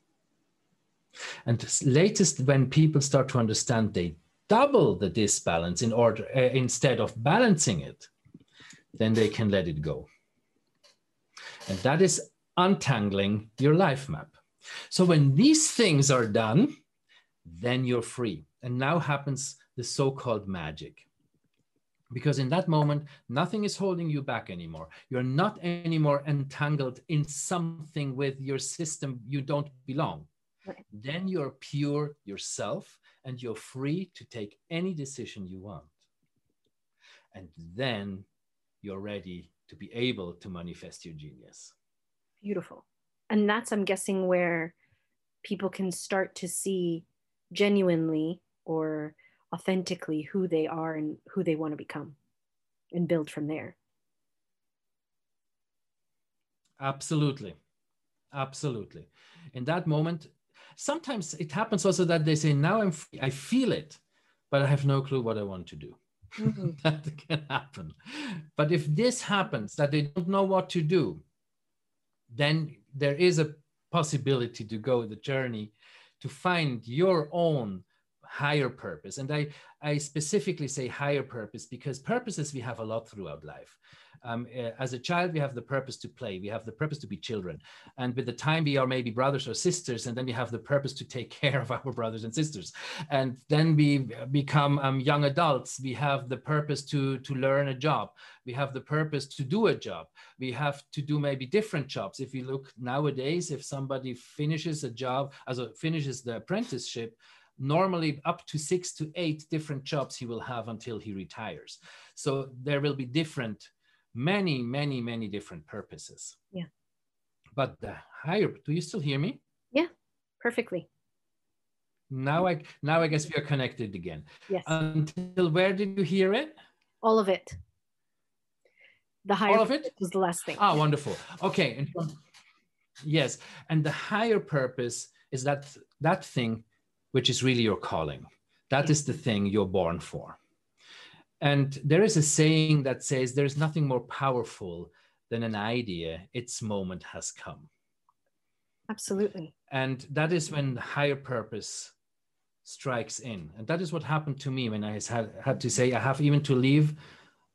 And latest when people start to understand they double the disbalance in order uh, instead of balancing it, then they can let it go. And that is untangling your life map. So when these things are done, then you're free. And now happens the so-called magic. Because in that moment, nothing is holding you back anymore. You're not anymore entangled in something with your system you don't belong. Right. Then you're pure yourself and you're free to take any decision you want. And then you're ready to be able to manifest your genius. Beautiful. And that's, I'm guessing, where people can start to see genuinely or authentically who they are and who they want to become and build from there. Absolutely. Absolutely. In that moment, sometimes it happens also that they say, Now I'm free. I feel it, but I have no clue what I want to do. Mhm. that can happen. But if this happens, that they don't know what to do, then there is a possibility to go the journey to find your own higher purpose. And I, I specifically say higher purpose because purposes we have a lot throughout life. Um, uh, as a child, we have the purpose to play, we have the purpose to be children. And with the time, we are maybe brothers or sisters, and then we have the purpose to take care of our brothers and sisters. And then we become um, young adults, we have the purpose to, to learn a job, we have the purpose to do a job, we have to do maybe different jobs. If you look nowadays, if somebody finishes a job, as a, finishes the apprenticeship, normally up to six to eight different jobs he will have until he retires. So there will be different, many, many, many different purposes. Yeah. But the higher, do you still hear me? Yeah, perfectly. Now I now I guess we are connected again. Yes. Until where did you hear it? All of it. The higher All of it? was the last thing. Ah, wonderful. Okay. And yes, and the higher purpose is that that thing which is really your calling. That is the thing you're born for. And there is a saying that says there is nothing more powerful than an idea. Its moment has come. Absolutely. And that is when the higher purpose strikes in. And that is what happened to me when I had, had to say, I have even to leave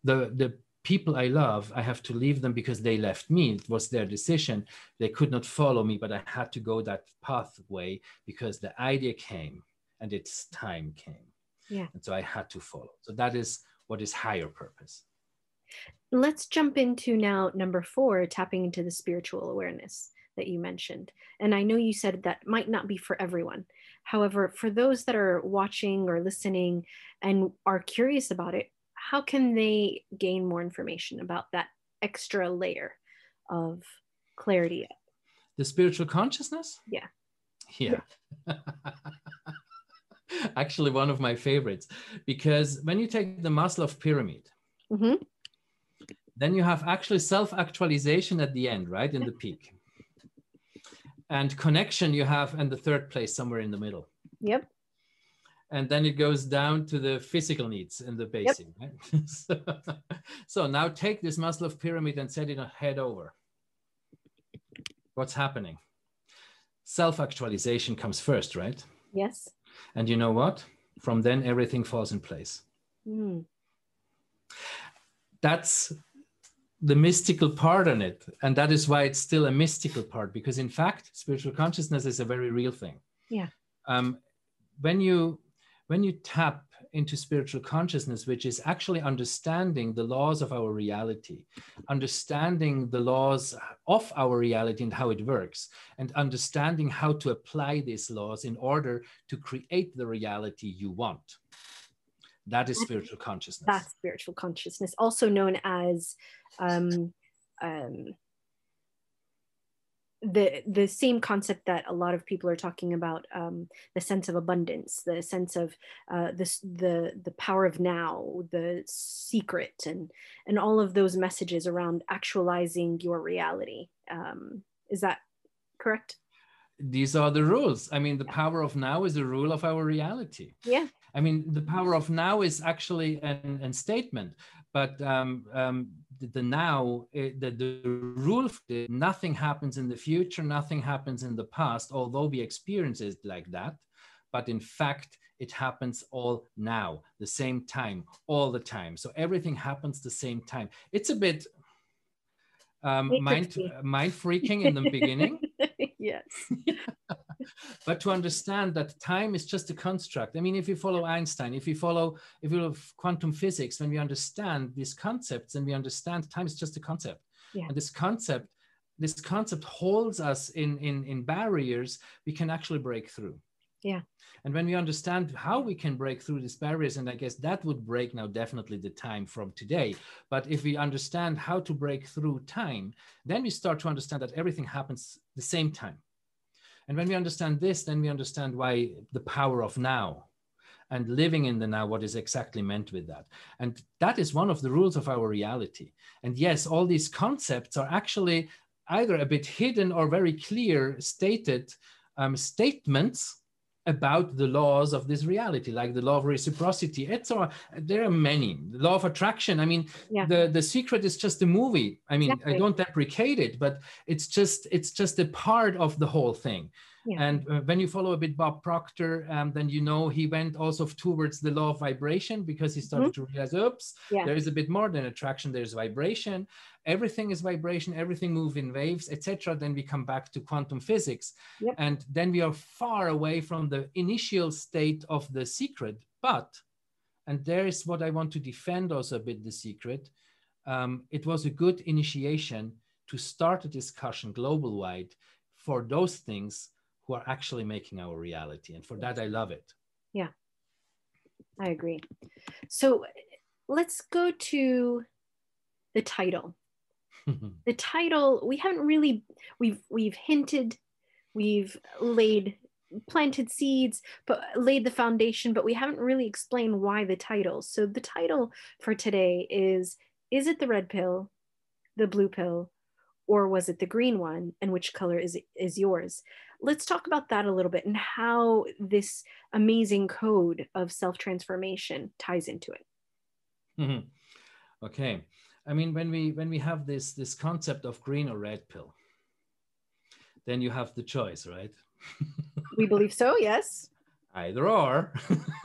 the, the people I love, I have to leave them because they left me. It was their decision. They could not follow me, but I had to go that pathway because the idea came and its time came. Yeah. And so I had to follow. So that is what is higher purpose. Let's jump into now number four, tapping into the spiritual awareness that you mentioned. And I know you said that might not be for everyone. However, for those that are watching or listening and are curious about it, how can they gain more information about that extra layer of clarity? The spiritual consciousness? Yeah. Yeah. Actually, one of my favorites, because when you take the Maslow pyramid, hmm then you have actually self actualization at the end, right? In the peak. And connection you have in the third place, somewhere in the middle. Yep. And then it goes down to the physical needs in the basic, right? so, so now take this Maslow pyramid and set it head over. What's happening? Self actualization comes first, right? Yes. And you know what? From then, everything falls in place. Mm. That's the mystical part on it. And that is why it's still a mystical part, because in fact, spiritual consciousness is a very real thing. Yeah. Um, when you when you tap into spiritual consciousness, which is actually understanding the laws of our reality, understanding the laws of our reality and how it works, and understanding how to apply these laws in order to create the reality you want. That is spiritual consciousness. That's spiritual consciousness, also known as um, um, the the same concept that a lot of people are talking about um, the sense of abundance the sense of uh, this the the power of now the secret and and all of those messages around actualizing your reality. Um, is that correct? These are the rules. I mean the power of now is the rule of our reality. Yeah. I mean the power of now is actually an, an statement but um, um, the, now eh, the, the rule nothing happens in the future nothing happens in the past although we experience it like that. But in fact it happens all now the same time all the time. So everything happens the same time. It's a bit um, mind mind freaking in the beginning. Yes but to understand that time is just a construct. I mean if you follow einstein if you follow if you follow quantum physics when we understand these concepts and we understand time is just a concept. Yeah. and this concept this concept holds us in in in barriers we can actually break through. Yeah. And when we understand how we can break through these barriers and i guess that would break now definitely the time from today but if we understand how to break through time then we start to understand that everything happens the same time and when we understand this, then we understand why the power of now and living in the now, what is exactly meant with that. And that is one of the rules of our reality. And yes, all these concepts are actually either a bit hidden or very clear stated um, statements about the laws of this reality, like the law of reciprocity. All, there are many. The law of attraction. I mean, yeah. the the secret is just a movie. I mean, exactly. I don't deprecate it, but it's just it's just a part of the whole thing. Yeah. And uh, when you follow a bit Bob Proctor, um, then you know he went also towards the law of vibration because he started mm-hmm. to realize, oops, yeah. there is a bit more than attraction. There's vibration. Everything is vibration. Everything moves in waves, etc. Then we come back to quantum physics, yep. and then we are far away from the initial state of the secret. But, and there is what I want to defend also a bit the secret. Um, it was a good initiation to start a discussion global wide for those things who are actually making our reality. And for that, I love it. Yeah, I agree. So let's go to the title. the title, we haven't really, we've, we've hinted, we've laid planted seeds but laid the foundation but we haven't really explained why the title so the title for today is is it the red pill the blue pill or was it the green one and which color is is yours? Let's talk about that a little bit and how this amazing code of self transformation ties into it. Mm-hmm. okay. I mean when we when we have this this concept of green or red pill then you have the choice right? We believe so yes. Either or.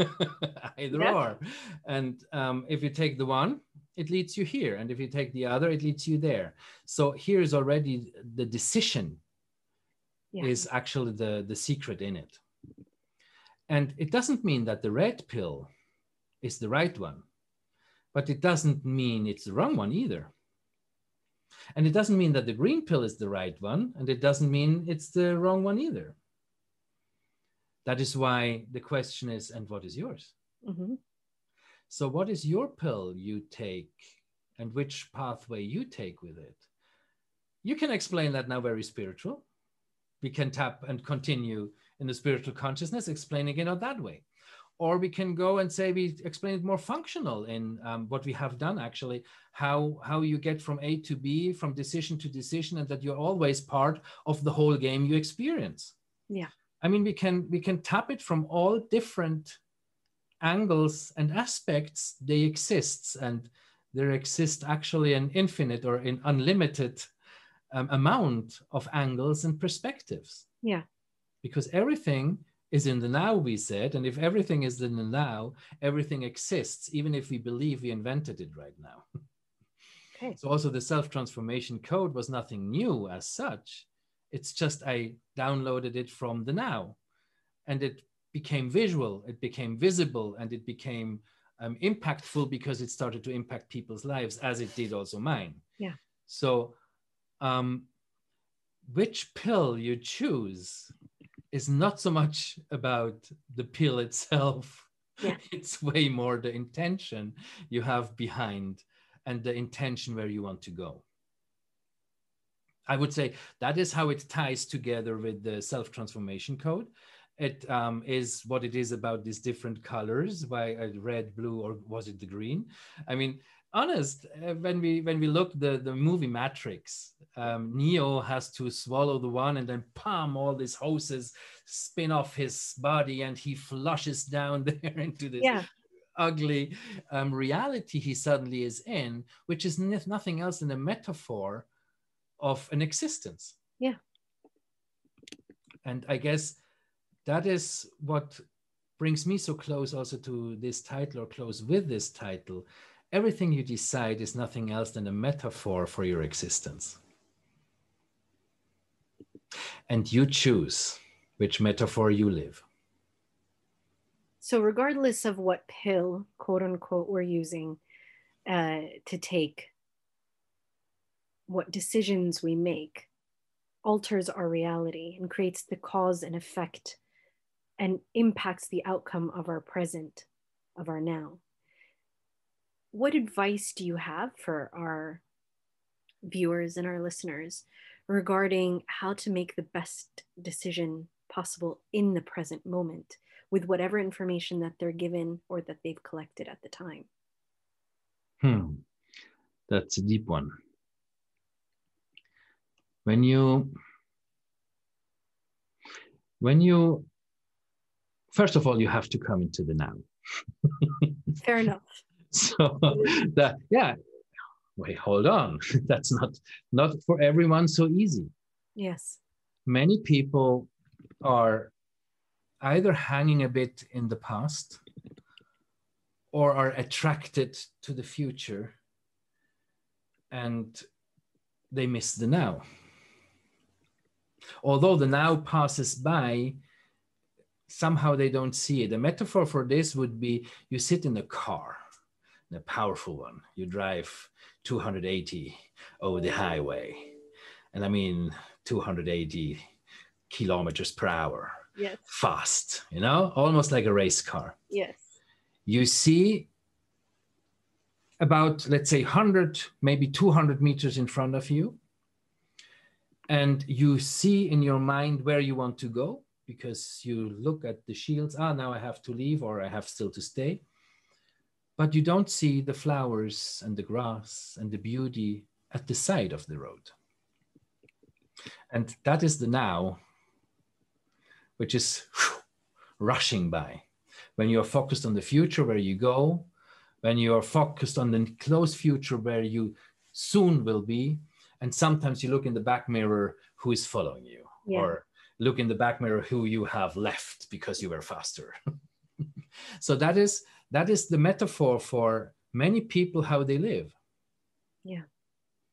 Either yeah. or. And um, if you take the one it leads you here. And if you take the other, it leads you there. So here is already the decision yeah. is actually the, the secret in it. And it doesn't mean that the red pill is the right one, but it doesn't mean it's the wrong one either. And it doesn't mean that the green pill is the right one, and it doesn't mean it's the wrong one either. That is why the question is, and what is yours? Mm-hmm. So, what is your pill you take and which pathway you take with it? You can explain that now very spiritual. We can tap and continue in the spiritual consciousness, explaining it that way. Or we can go and say we explain it more functional in um, what we have done actually, how how you get from A to B, from decision to decision, and that you're always part of the whole game you experience. Yeah. I mean, we can we can tap it from all different angles and aspects, they exist. And there exists actually an infinite or an unlimited um, amount of angles and perspectives. Yeah. Because everything is in the now, we said. And if everything is in the now, everything exists, even if we believe we invented it right now. Okay. So also the self-transformation code was nothing new as such. It's just I downloaded it from the now. And it became visual, it became visible, and it became um, impactful because it started to impact people's lives as it did also mine. Yeah. So, um, which pill you choose is not so much about the pill itself. Yeah. It's way more the intention you have behind and the intention where you want to go. I would say that is how it ties together with the self transformation code. It um, is what it is about these different colors, why red, blue, or was it the green? I mean, honest, uh, when we when we look the the movie Matrix, um, Neo has to swallow the one and then palm all these hoses spin off his body and he flushes down there into this Yeah. ugly um, reality he suddenly is in, which is n- nothing else than a metaphor of an existence. Yeah. And I guess that is what brings me so close also to this title or close with this title. Everything you decide is nothing else than a metaphor for your existence. And you choose which metaphor you live. So, regardless of what pill, quote unquote, we're using uh, to take, what decisions we make alters our reality and creates the cause and effect and impacts the outcome of our present, of our now. What advice do you have for our viewers and our listeners regarding how to make the best decision possible in the present moment with whatever information that they're given or that they've collected at the time? Hmm. That's a deep one. When you when you first of all you have to come into the now. Fair enough. so that yeah wait hold on that's not not for everyone so easy Yes. many people are either hanging a bit in the past or are attracted to the future and they miss the now. Although the now passes by, somehow they don't see it. A metaphor for this would be you sit in a car, a powerful one, you drive 280 over the highway. And I mean, 280 kilometers per hour, Yes. fast, you know, almost like a race car. Yes. You see about, let's say, 100, maybe 200 meters in front of you. And you see in your mind where you want to go because you look at the shields. Ah, now I have to leave or I have still to stay. But you don't see the flowers and the grass and the beauty at the side of the road. And that is the now, which is rushing by. When you're focused on the future where you go, when you are focused on the close future where you soon will be, and sometimes you look in the back mirror who is following you, Yeah. or look in the back mirror who you have left because you were faster. so that is that is the metaphor for many people how they live. Yeah.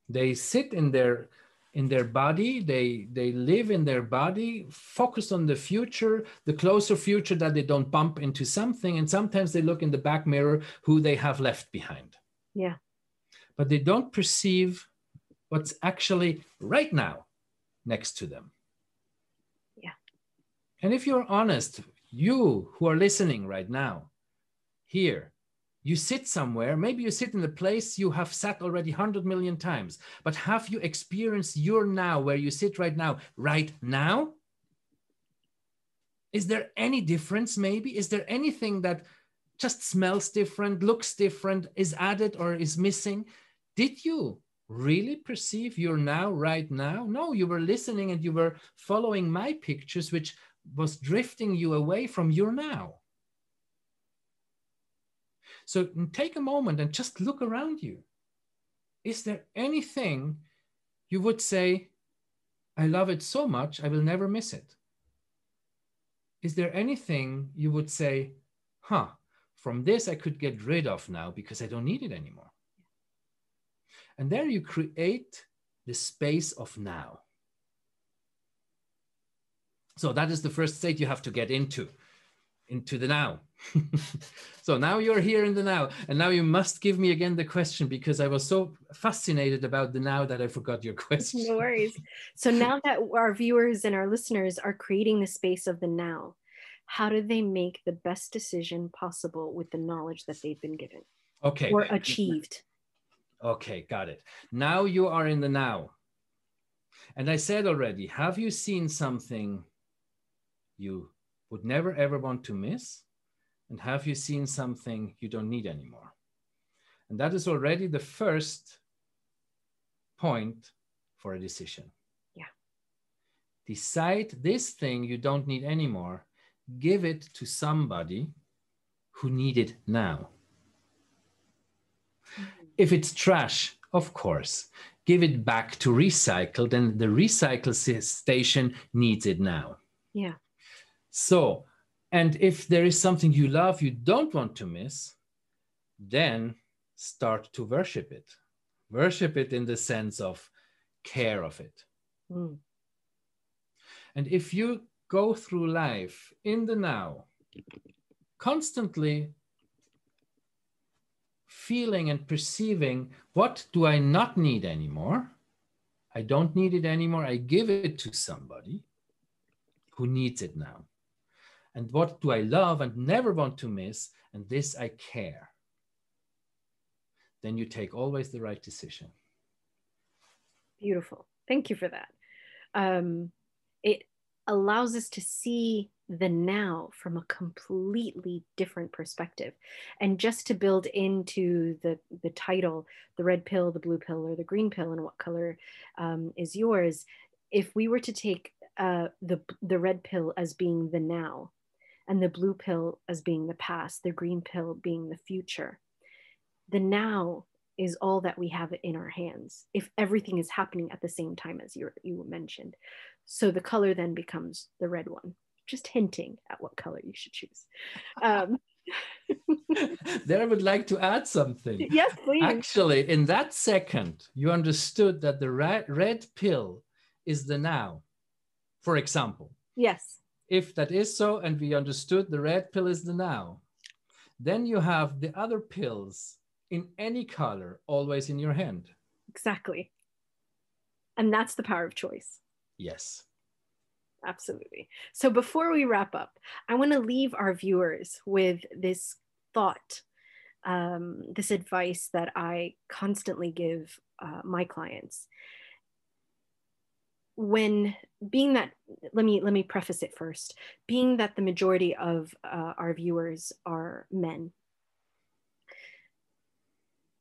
They sit in their in their body they they live in their body focused on the future the closer future that they don't bump into something and sometimes they look in the back mirror who they have left behind Yeah. but they don't perceive what's actually right now next to them. And if you're honest you who are listening right now here you sit somewhere, maybe you sit in the place you have sat already 100 million times, but have you experienced your now, where you sit right now, right now? Is there any difference, maybe? Is there anything that just smells different, looks different, is added or is missing? Did you really perceive your now, right now? No, you were listening and you were following my pictures, which was drifting you away from your now. So take a moment and just look around you. Is there anything you would say, I love it so much, I will never miss it? Is there anything you would say, huh, from this I could get rid of now because I don't need it anymore? And there you create the space of now. So that is the first state you have to get into. into the now. so now you're here in the now. And now you must give me again the question because I was so fascinated about the now that I forgot your question. No worries. So now that our viewers and our listeners are creating the space of the now, how do they make the best decision possible with the knowledge that they've been given? Okay. Or achieved? Okay, got it. Now you are in the now. And I said already, have you seen something you would never ever want to miss? And have you seen something you don't need anymore? And that is already the first point for a decision. Yeah. Decide this thing you don't need anymore, give it to somebody who need it now. Mm-hmm. If it's trash, of course, give it back to recycle, then the recycle station needs it now. Yeah. So, and if there is something you love you don't want to miss, then start to worship it. Worship it in the sense of care of it. Mm. And if you go through life in the now, constantly feeling and perceiving what do I not need anymore? I don't need it anymore. I give it to somebody who needs it now. And what do I love and never want to miss? And this I care. Then you take always the right decision. Beautiful. Thank you for that. Um, it allows us to see the now from a completely different perspective and just to build into the the title the red pill the blue pill or the green pill and what color um, is yours if we were to take uh, the the red pill as being the now and the blue pill as being the past the green pill being the future the now is all that we have in our hands if everything is happening at the same time as you you mentioned so the color then becomes the red one just hinting at what color you should choose. Um, there I would like to add something. Yes, please. Actually, in that second, you understood that the red, red pill is the now, for example. Yes. If that is so, and we understood the red pill is the now, then you have the other pills in any color always in your hand. Exactly. And that's the power of choice. Yes. Absolutely. So before we wrap up, I want to leave our viewers with this thought, um, this advice that I constantly give uh, my clients. When being that, let me let me preface it first. Being that the majority of uh, our viewers are men,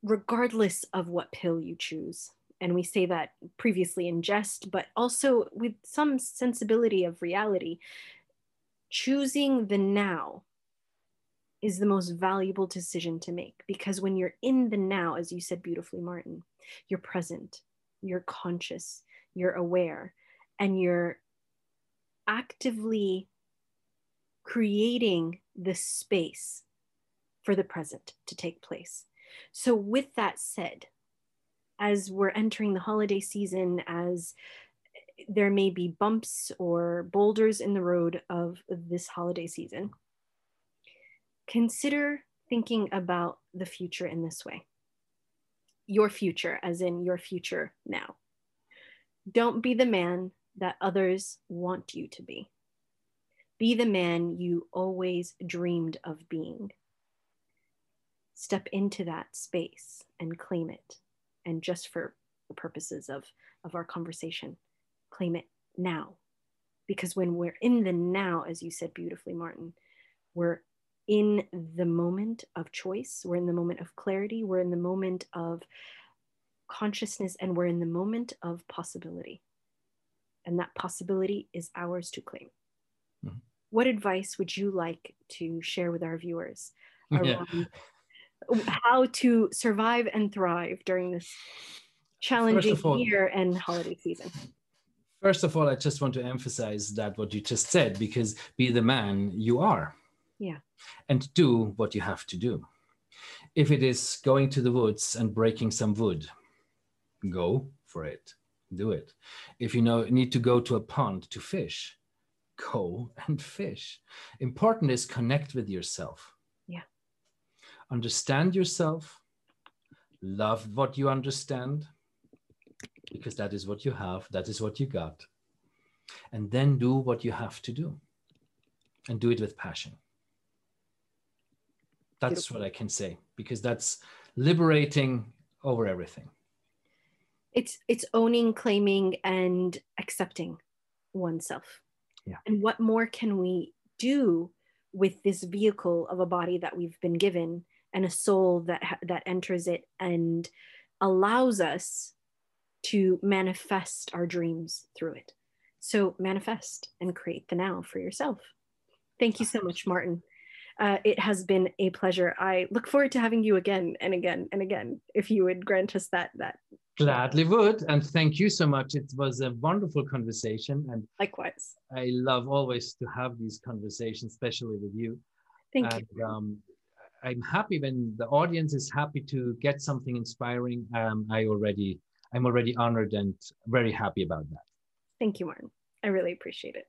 regardless of what pill you choose, and we say that previously in jest, but also with some sensibility of reality. Choosing the now is the most valuable decision to make because when you're in the now, as you said beautifully, Martin, you're present, you're conscious, you're aware, and you're actively creating the space for the present to take place. So, with that said, as we're entering the holiday season, as there may be bumps or boulders in the road of this holiday season, consider thinking about the future in this way your future, as in your future now. Don't be the man that others want you to be. Be the man you always dreamed of being. Step into that space and claim it and just for the purposes of, of our conversation, claim it now. Because when we're in the now, as you said beautifully, Martin, we're in the moment of choice, we're in the moment of clarity, we're in the moment of consciousness, and we're in the moment of possibility. And that possibility is ours to claim. Mm-hmm. What advice would you like to share with our viewers around yeah how to survive and thrive during this challenging all, year and holiday season. First of all, I just want to emphasize that what you just said, because be the man you are. Yeah. And do what you have to do. If it is going to the woods and breaking some wood, go for it. Do it. If you know need to go to a pond to fish, go and fish. Important is connect with yourself. Yeah. Understand yourself. Love what you understand because that is what you have, that is what you got. And then do what you have to do and do it with passion. That's Beautiful. what I can say because that's liberating over everything. It's it's owning, claiming and accepting oneself. Yeah. And what more can we do with this vehicle of a body that we've been given and a soul that that enters it and allows us to manifest our dreams through it. So manifest and create the now for yourself. Thank you so much, Martin. Uh, it has been a pleasure. I look forward to having you again and again and again. If you would grant us that that gladly would, and thank you so much. It was a wonderful conversation, and likewise, I love always to have these conversations, especially with you. Thank and, you. Um, I'm happy when the audience is happy to get something inspiring. Um, I already, I'm already honored and very happy about that. Thank you, Martin. I really appreciate it.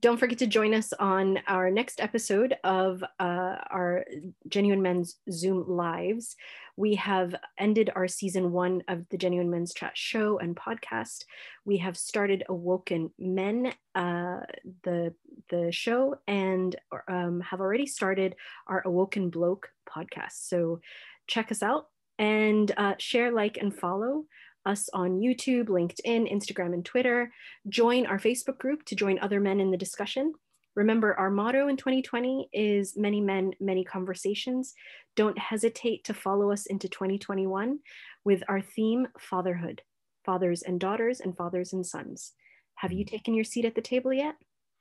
Don't forget to join us on our next episode of uh, our Genuine Men's Zoom Lives. We have ended our season one of the Genuine Men's Chat show and podcast. We have started Awoken Men, uh, the, the show, and um, have already started our Awoken Bloke podcast. So check us out and uh, share, like, and follow us on YouTube, LinkedIn, Instagram, and Twitter. Join our Facebook group to join other men in the discussion. Remember, our motto in 2020 is many men, many conversations. Don't hesitate to follow us into 2021 with our theme fatherhood, fathers and daughters, and fathers and sons. Have you mm-hmm. taken your seat at the table yet?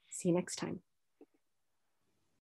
See you next time.